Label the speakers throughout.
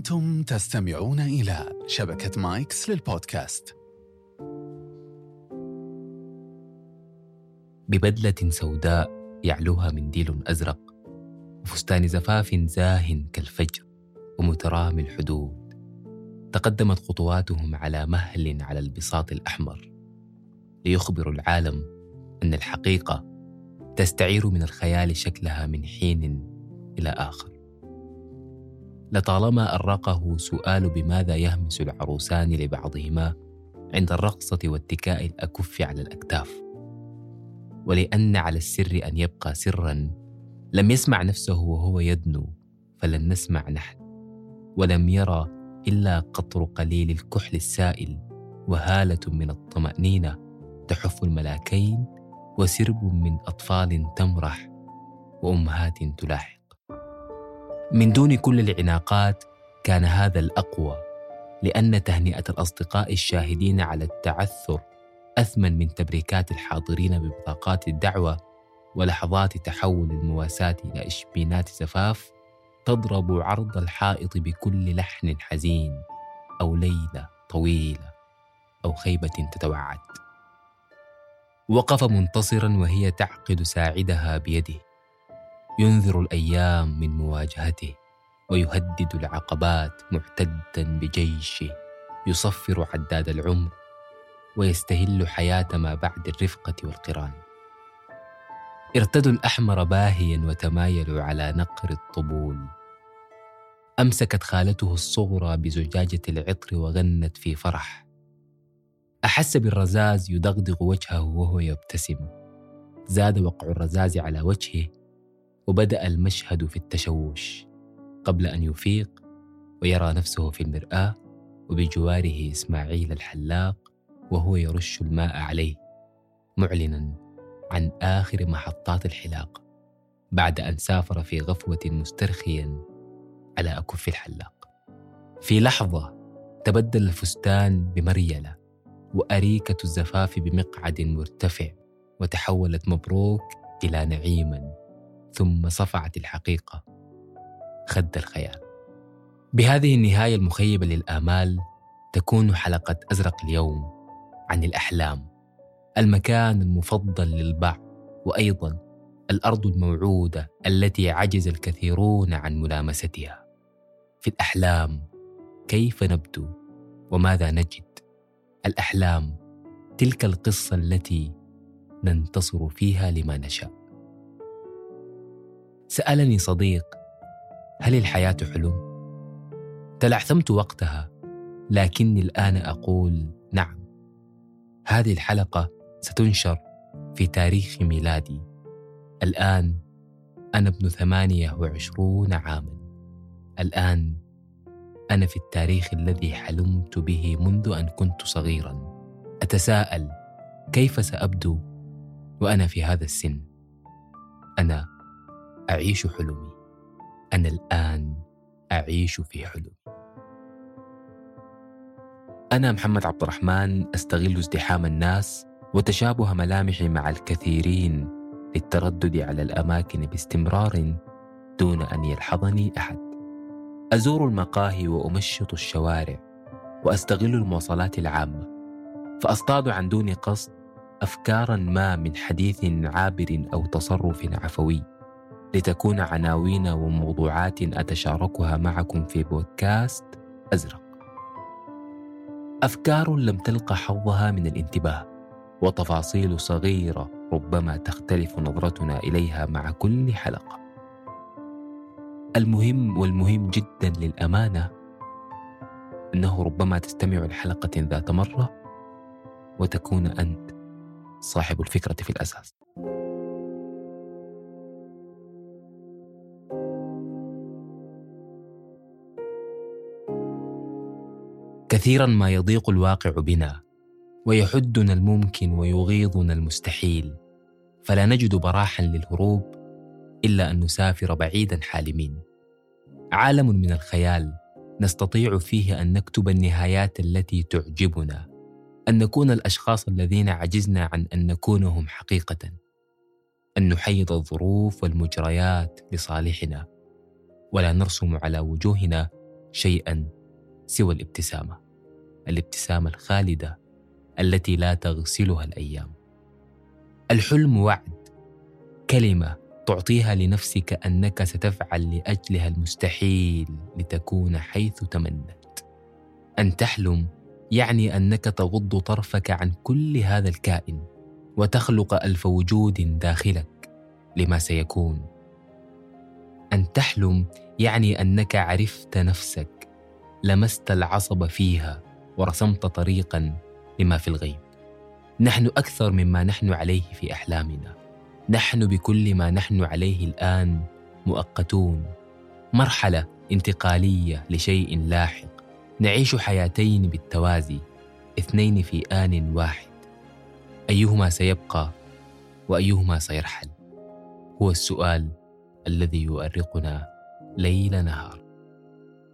Speaker 1: أنتم تستمعون إلى شبكة مايكس للبودكاست.
Speaker 2: ببدلة سوداء يعلوها منديل أزرق وفستان زفاف زاه كالفجر ومترامي الحدود. تقدمت خطواتهم على مهل على البساط الأحمر ليخبروا العالم أن الحقيقة تستعير من الخيال شكلها من حين إلى آخر. لطالما أرقه سؤال بماذا يهمس العروسان لبعضهما عند الرقصة واتكاء الأكف على الأكتاف. ولأن على السر أن يبقى سرا لم يسمع نفسه وهو يدنو فلن نسمع نحن. ولم يرى إلا قطر قليل الكحل السائل وهالة من الطمأنينة تحف الملاكين وسرب من أطفال تمرح وأمهات تلاحق من دون كل العناقات كان هذا الأقوى لأن تهنئة الأصدقاء الشاهدين على التعثر أثمن من تبريكات الحاضرين ببطاقات الدعوة ولحظات تحول المواساة إلى إشبينات زفاف تضرب عرض الحائط بكل لحن حزين أو ليلة طويلة أو خيبة تتوعد. وقف منتصرا وهي تعقد ساعدها بيده. ينذر الأيام من مواجهته ويهدد العقبات معتدا بجيشه يصفر عداد العمر ويستهل حياة ما بعد الرفقة والقران. ارتدوا الأحمر باهيا وتمايلوا على نقر الطبول. أمسكت خالته الصغرى بزجاجة العطر وغنت في فرح. أحس بالرزاز يدغدغ وجهه وهو يبتسم. زاد وقع الرزاز على وجهه وبدأ المشهد في التشوش قبل أن يفيق ويرى نفسه في المرآة وبجواره إسماعيل الحلاق وهو يرش الماء عليه معلنا عن آخر محطات الحلاقه بعد أن سافر في غفوة مسترخيا على أكف الحلاق. في لحظة تبدل الفستان بمريلة وأريكة الزفاف بمقعد مرتفع وتحولت مبروك إلى نعيما ثم صفعت الحقيقة. خد الخيال. بهذه النهاية المخيبة للآمال تكون حلقة أزرق اليوم عن الأحلام. المكان المفضل للبعض وأيضا الأرض الموعودة التي عجز الكثيرون عن ملامستها. في الأحلام كيف نبدو؟ وماذا نجد؟ الأحلام تلك القصة التي ننتصر فيها لما نشاء. سألني صديق هل الحياة حلم؟ تلعثمت وقتها لكني الآن أقول نعم. هذه الحلقة ستنشر في تاريخ ميلادي. الآن أنا ابن ثمانية وعشرون عاما. الآن أنا في التاريخ الذي حلمت به منذ أن كنت صغيرا. أتساءل كيف سأبدو وأنا في هذا السن؟ أنا أعيش حلمي. أنا الآن أعيش في حلمي. أنا محمد عبد الرحمن أستغل ازدحام الناس وتشابه ملامحي مع الكثيرين للتردد على الأماكن باستمرار دون أن يلحظني أحد. أزور المقاهي وأمشط الشوارع وأستغل المواصلات العامة. فأصطاد عن دون قصد افكارا ما من حديث عابر أو تصرف عفوي. لتكون عناوين وموضوعات أتشاركها معكم في بودكاست أزرق. أفكار لم تلق حظها من الانتباه وتفاصيل صغيرة ربما تختلف نظرتنا إليها مع كل حلقة. المهم والمهم جدا للأمانة أنه ربما تستمع لحلقة ذات مرة وتكون أنت صاحب الفكرة في الأساس. كثيرا ما يضيق الواقع بنا ويحدنا الممكن ويغيظنا المستحيل. فلا نجد براحا للهروب إلا أن نسافر بعيدا حالمين. عالم من الخيال نستطيع فيه أن نكتب النهايات التي تعجبنا أن نكون الأشخاص الذين عجزنا عن أن نكونهم حقيقة أن نحيد الظروف والمجريات لصالحنا. ولا نرسم على وجوهنا شيئا. سوى الابتسامة الابتسامة الخالدة التي لا تغسلها الأيام. الحلم وعد كلمة تعطيها لنفسك أنك ستفعل لأجلها المستحيل لتكون حيث تمنت. أن تحلم يعني أنك تغض طرفك عن كل هذا الكائن وتخلق ألف وجود داخلك لما سيكون. أن تحلم يعني أنك عرفت نفسك لمست العصب فيها ورسمت طريقا لما في الغيب. نحن أكثر مما نحن عليه في أحلامنا. نحن بكل ما نحن عليه الآن مؤقتون. مرحلة انتقالية لشيء لاحق. نعيش حياتين بالتوازي اثنين في آن واحد. أيهما سيبقى وأيهما سيرحل؟ هو السؤال الذي يؤرقنا ليل نهار.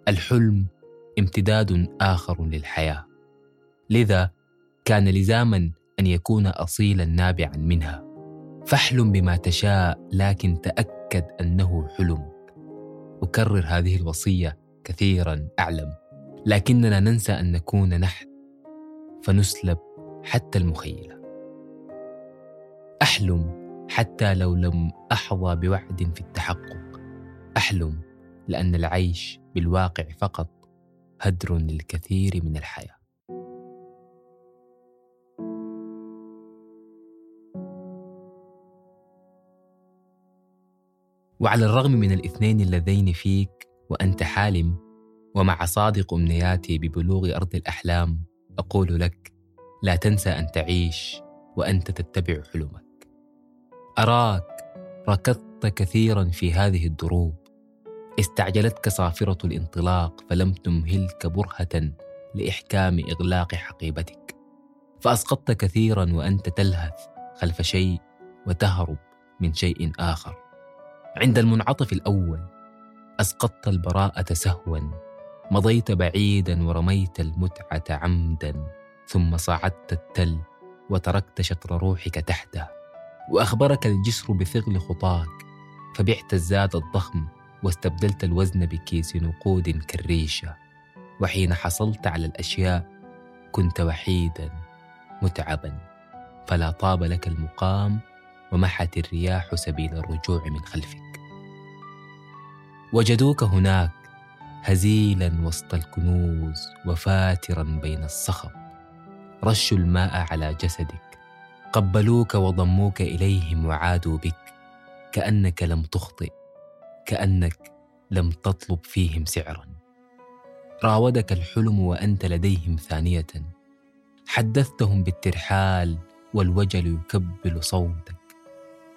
Speaker 2: الحلم امتداد آخر للحياة. لذا كان لزاما أن يكون اصيلا نابعا منها. فاحلم بما تشاء لكن تأكد أنه حلم. أكرر هذه الوصية كثيرا أعلم. لكننا ننسى أن نكون نحن. فنسلب حتى المخيلة. أحلم حتى لو لم أحظى بوعد في التحقق. أحلم لأن العيش بالواقع فقط هدر للكثير من الحياة. وعلى الرغم من الاثنين اللذين فيك وأنت حالم ومع صادق أمنياتي ببلوغ أرض الأحلام أقول لك لا تنسى أن تعيش وأنت تتبع حلمك. أراك ركضت كثيرا في هذه الدروب. استعجلتك صافرة الانطلاق فلم تمهلك برهة لإحكام إغلاق حقيبتك. فأسقطت كثيرا وأنت تلهث خلف شيء وتهرب من شيء آخر. عند المنعطف الأول أسقطت البراءة سهوا. مضيت بعيدا ورميت المتعة عمدا. ثم صعدت التل وتركت شطر روحك تحته. وأخبرك الجسر بثغل خطاك. فبعت الزاد الضخم واستبدلت الوزن بكيس نقود كالريشة. وحين حصلت على الأشياء كنت وحيدا متعبا. فلا طاب لك المقام ومحت الرياح سبيل الرجوع من خلفك. وجدوك هناك هزيلا وسط الكنوز وفاترا بين الصخب. رشوا الماء على جسدك. قبلوك وضموك إليهم وعادوا بك كأنك لم تخطئ. كأنك لم تطلب فيهم سعرا. راودك الحلم وأنت لديهم ثانية. حدثتهم بالترحال والوجل يكبل صوتك.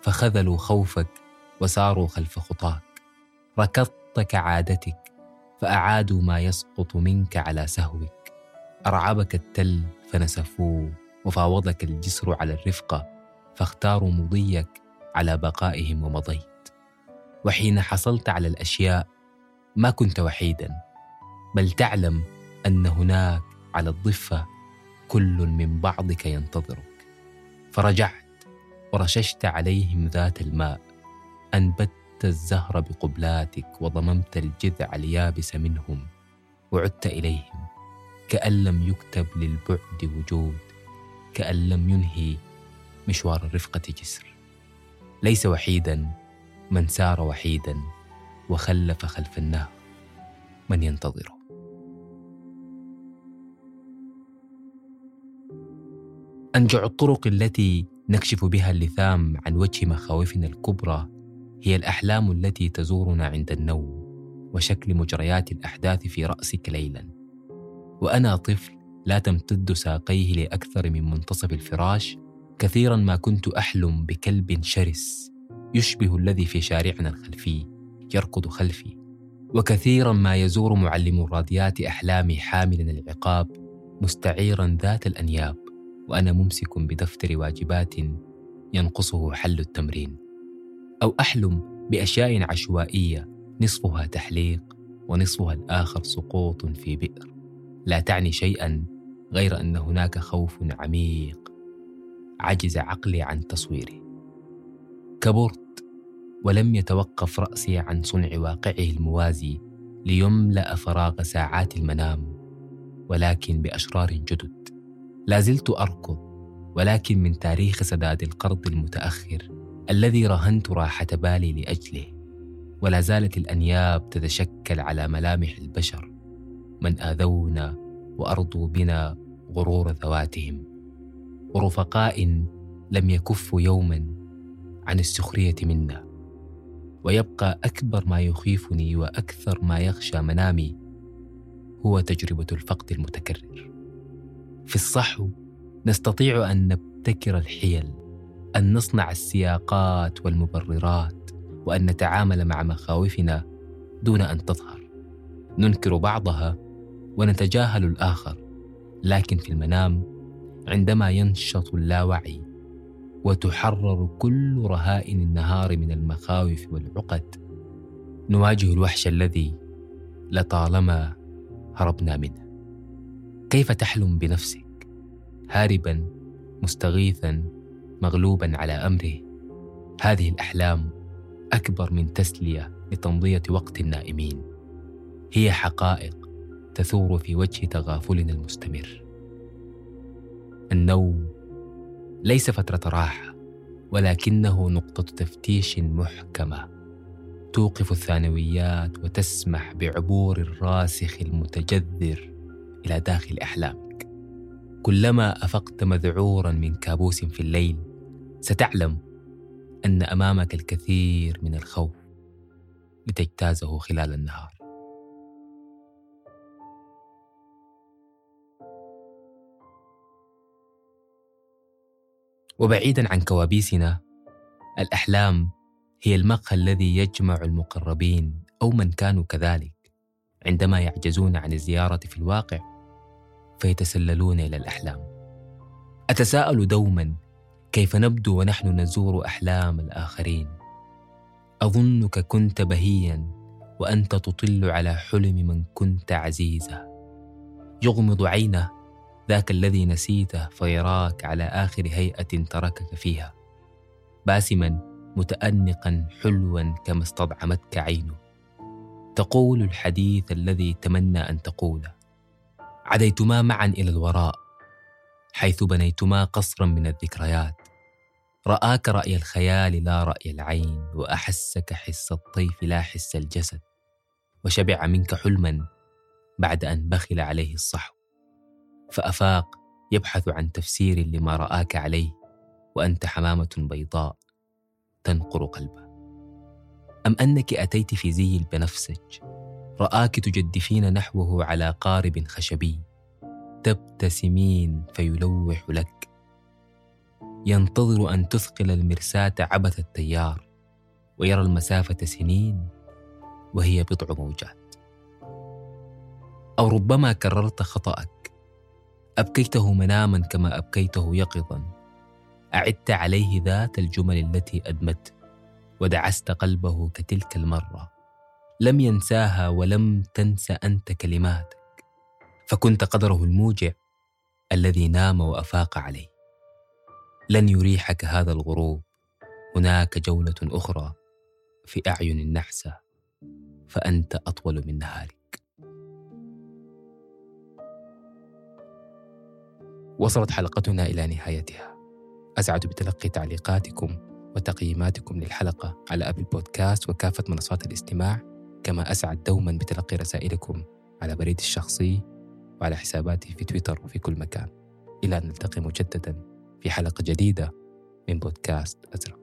Speaker 2: فخذلوا خوفك وساروا خلف خطاك. ركضت كعادتك فأعادوا ما يسقط منك على سهوك. أرعبك التل فنسفوه وفاوضك الجسر على الرفقة فاختاروا مضيك على بقائهم ومضيت وحين حصلت على الأشياء ما كنت وحيدا بل تعلم أن هناك على الضفة كل من بعضك ينتظرك. فرجعت ورششت عليهم ذات الماء أنبت الزهر بقبلاتك وضممت الجذع اليابس منهم وعدت إليهم كأن لم يكتب للبعد وجود كأن لم ينهي مشوار الرفقه جسر. ليس وحيدا من سار وحيدا وخلف خلف النار من ينتظره. أنجع الطرق التي نكشف بها اللثام عن وجه مخاوفنا الكبرى هي الأحلام التي تزورنا عند النوم وشكل مجريات الأحداث في رأسك ليلا. وأنا طفل لا تمتد ساقيه لأكثر من منتصف الفراش كثيرا ما كنت أحلم بكلب شرس. يشبه الذي في شارعنا الخلفي يركض خلفي. وكثيرا ما يزور معلم الراديات أحلامي حاملا العقاب مستعيرا ذات الأنياب. وأنا ممسك بدفتر واجبات ينقصه حل التمرين. أو أحلم بأشياء عشوائية نصفها تحليق ونصفها الآخر سقوط في بئر. لا تعني شيئا غير أن هناك خوف عميق عجز عقلي عن تصويره. كبرت ولم يتوقف رأسي عن صنع واقعه الموازي ليملأ فراغ ساعات المنام ولكن بأشرار جدد. لا زلت أركض ولكن من تاريخ سداد القرض المتأخر الذي رهنت راحة بالي لأجله. ولا زالت الأنياب تتشكل على ملامح البشر من آذونا وأرضوا بنا غرور ذواتهم. ورفقاء لم يكفوا يوما عن السخرية منا. ويبقى أكبر ما يخيفني وأكثر ما يخشى منامي هو تجربة الفقد المتكرر. في الصحو نستطيع أن نبتكر الحيل أن نصنع السياقات والمبررات وأن نتعامل مع مخاوفنا دون أن تظهر. ننكر بعضها ونتجاهل الآخر لكن في المنام عندما ينشط اللاوعي وتحرر كل رهائن النهار من المخاوف والعقد. نواجه الوحش الذي لطالما هربنا منه. كيف تحلم بنفسك؟ هاربا مستغيثا مغلوبا على أمره. هذه الأحلام أكبر من تسلية لتمضية وقت النائمين. هي حقائق تثور في وجه تغافلنا المستمر. النوم ليس فترة راحة ولكنه نقطة تفتيش محكمة. توقف الثانويات وتسمح بعبور الراسخ المتجذر إلى داخل أحلامك. كلما أفقت مذعورا من كابوس في الليل ستعلم أن أمامك الكثير من الخوف لتجتازه خلال النهار. وبعيدا عن كوابيسنا الأحلام هي المقهى الذي يجمع المقربين أو من كانوا كذلك عندما يعجزون عن الزيارة في الواقع فيتسللون إلى الأحلام. أتساءل دوما كيف نبدو ونحن نزور أحلام الآخرين؟ أظنك كنت بهيا وأنت تطل على حلم من كنت عزيزا. يغمض عينه ذاك الذي نسيته فيراك على آخر هيئة تركك فيها. باسما متأنقا حلوا كما استطعمتك عينه. تقول الحديث الذي تمنى أن تقوله. عديتما معا إلى الوراء حيث بنيتما قصرا من الذكريات. رآك رأي الخيال لا رأي العين وأحسك حس الطيف لا حس الجسد. وشبع منك حلما بعد أن بخل عليه الصحو. فأفاق يبحث عن تفسير لما رآك عليه وأنت حمامة بيضاء تنقر قلبه. أم أنك أتيت في زي البنفسج رآك تجدفين نحوه على قارب خشبي تبتسمين فيلوح لك. ينتظر أن تثقل المرساة عبث التيار ويرى المسافة سنين وهي بضع موجات. أو ربما كررت خطأك أبكيته مناما كما أبكيته يقظا. أعدت عليه ذات الجمل التي أدمت ودعست قلبه كتلك المرة. لم ينساها ولم تنس أنت كلماتك. فكنت قدره الموجع الذي نام وأفاق عليه. لن يريحك هذا الغروب. هناك جولة أخرى في أعين النحسة فأنت أطول من نهارك. وصلت حلقتنا إلى نهايتها. أسعد بتلقي تعليقاتكم وتقييماتكم للحلقة على أبل بودكاست وكافة منصات الاستماع كما أسعد دوما بتلقي رسائلكم على بريدي الشخصي وعلى حساباتي في تويتر وفي كل مكان. إلى أن نلتقي مجددا في حلقة جديدة من بودكاست أزرق.